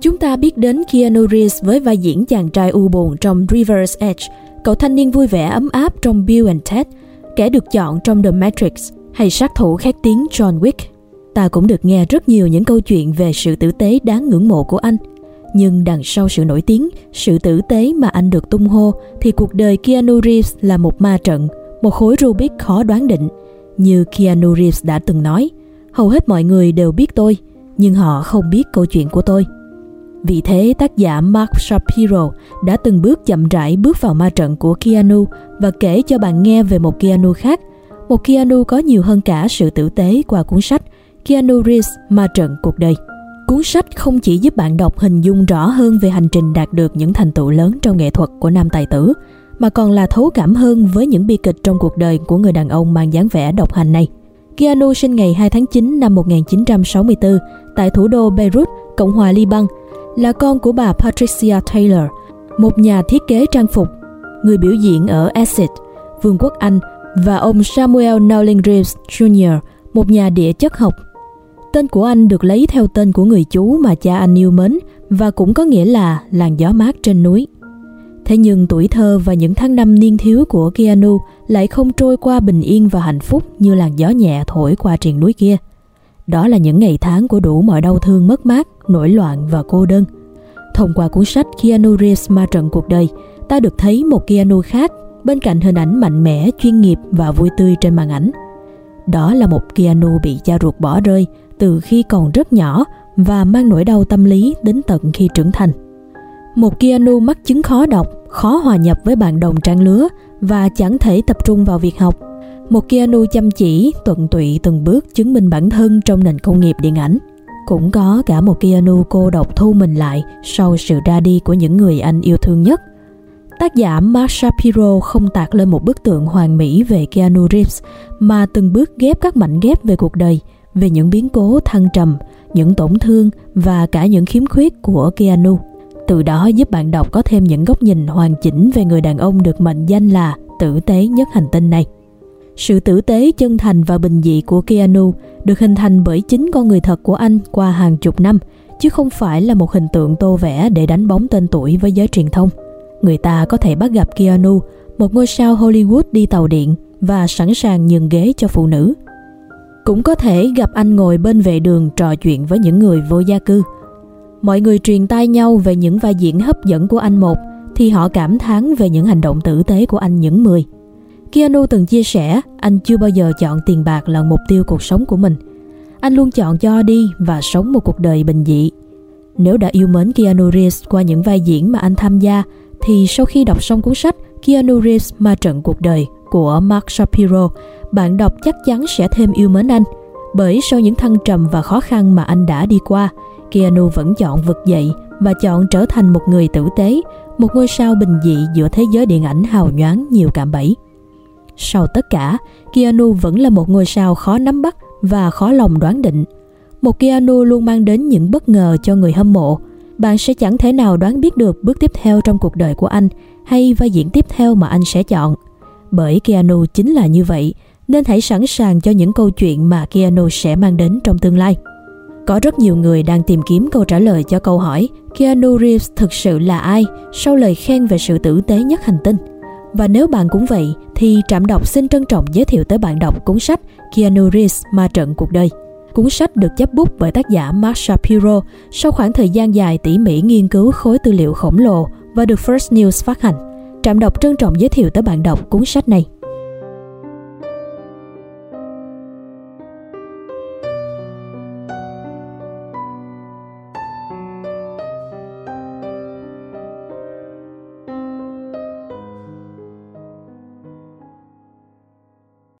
Chúng ta biết đến Keanu Reeves với vai diễn chàng trai u buồn trong River's Edge, cậu thanh niên vui vẻ ấm áp trong Bill and Ted, kẻ được chọn trong The Matrix hay sát thủ khét tiếng John Wick. Ta cũng được nghe rất nhiều những câu chuyện về sự tử tế đáng ngưỡng mộ của anh. Nhưng đằng sau sự nổi tiếng, sự tử tế mà anh được tung hô thì cuộc đời Keanu Reeves là một ma trận, một khối Rubik khó đoán định. Như Keanu Reeves đã từng nói, hầu hết mọi người đều biết tôi, nhưng họ không biết câu chuyện của tôi. Vì thế tác giả Mark Shapiro đã từng bước chậm rãi bước vào ma trận của Keanu và kể cho bạn nghe về một Keanu khác, một Keanu có nhiều hơn cả sự tử tế qua cuốn sách Keanu Reeves Ma trận cuộc đời. Cuốn sách không chỉ giúp bạn đọc hình dung rõ hơn về hành trình đạt được những thành tựu lớn trong nghệ thuật của nam tài tử, mà còn là thấu cảm hơn với những bi kịch trong cuộc đời của người đàn ông mang dáng vẻ độc hành này. Keanu sinh ngày 2 tháng 9 năm 1964 tại thủ đô Beirut, Cộng hòa Liban, là con của bà Patricia Taylor, một nhà thiết kế trang phục, người biểu diễn ở Essex, Vương quốc Anh và ông Samuel Nowling Reeves Jr., một nhà địa chất học. Tên của anh được lấy theo tên của người chú mà cha anh yêu mến và cũng có nghĩa là làn gió mát trên núi. Thế nhưng tuổi thơ và những tháng năm niên thiếu của Keanu lại không trôi qua bình yên và hạnh phúc như làn gió nhẹ thổi qua triền núi kia. Đó là những ngày tháng của đủ mọi đau thương mất mát, nổi loạn và cô đơn. Thông qua cuốn sách Keanu Reeves Ma trận cuộc đời, ta được thấy một Keanu khác bên cạnh hình ảnh mạnh mẽ, chuyên nghiệp và vui tươi trên màn ảnh. Đó là một Keanu bị cha ruột bỏ rơi từ khi còn rất nhỏ và mang nỗi đau tâm lý đến tận khi trưởng thành. Một Keanu mắc chứng khó đọc, khó hòa nhập với bạn đồng trang lứa và chẳng thể tập trung vào việc học. Một Keanu chăm chỉ, tuận tụy từng bước chứng minh bản thân trong nền công nghiệp điện ảnh. Cũng có cả một Keanu cô độc thu mình lại sau sự ra đi của những người anh yêu thương nhất. Tác giả Mark Shapiro không tạc lên một bức tượng hoàn mỹ về Keanu Reeves mà từng bước ghép các mảnh ghép về cuộc đời, về những biến cố thăng trầm, những tổn thương và cả những khiếm khuyết của Keanu. Từ đó giúp bạn đọc có thêm những góc nhìn hoàn chỉnh về người đàn ông được mệnh danh là tử tế nhất hành tinh này. Sự tử tế, chân thành và bình dị của Keanu được hình thành bởi chính con người thật của anh qua hàng chục năm, chứ không phải là một hình tượng tô vẽ để đánh bóng tên tuổi với giới truyền thông. Người ta có thể bắt gặp Keanu, một ngôi sao Hollywood đi tàu điện và sẵn sàng nhường ghế cho phụ nữ. Cũng có thể gặp anh ngồi bên vệ đường trò chuyện với những người vô gia cư. Mọi người truyền tai nhau về những vai diễn hấp dẫn của anh một, thì họ cảm thán về những hành động tử tế của anh những mười. Keanu từng chia sẻ anh chưa bao giờ chọn tiền bạc là mục tiêu cuộc sống của mình. Anh luôn chọn cho đi và sống một cuộc đời bình dị. Nếu đã yêu mến Keanu Reeves qua những vai diễn mà anh tham gia, thì sau khi đọc xong cuốn sách Keanu Reeves Ma trận cuộc đời của Mark Shapiro, bạn đọc chắc chắn sẽ thêm yêu mến anh. Bởi sau những thăng trầm và khó khăn mà anh đã đi qua, Keanu vẫn chọn vực dậy và chọn trở thành một người tử tế, một ngôi sao bình dị giữa thế giới điện ảnh hào nhoáng nhiều cạm bẫy. Sau tất cả, Keanu vẫn là một ngôi sao khó nắm bắt và khó lòng đoán định. Một Keanu luôn mang đến những bất ngờ cho người hâm mộ. Bạn sẽ chẳng thể nào đoán biết được bước tiếp theo trong cuộc đời của anh hay vai diễn tiếp theo mà anh sẽ chọn. Bởi Keanu chính là như vậy, nên hãy sẵn sàng cho những câu chuyện mà Keanu sẽ mang đến trong tương lai. Có rất nhiều người đang tìm kiếm câu trả lời cho câu hỏi Keanu Reeves thực sự là ai sau lời khen về sự tử tế nhất hành tinh. Và nếu bạn cũng vậy, thì Trạm đọc xin trân trọng giới thiệu tới bạn đọc cuốn sách Keanu Reeves Ma trận cuộc đời. Cuốn sách được chấp bút bởi tác giả Mark Shapiro sau khoảng thời gian dài tỉ mỉ nghiên cứu khối tư liệu khổng lồ và được First News phát hành. Trạm đọc trân trọng giới thiệu tới bạn đọc cuốn sách này.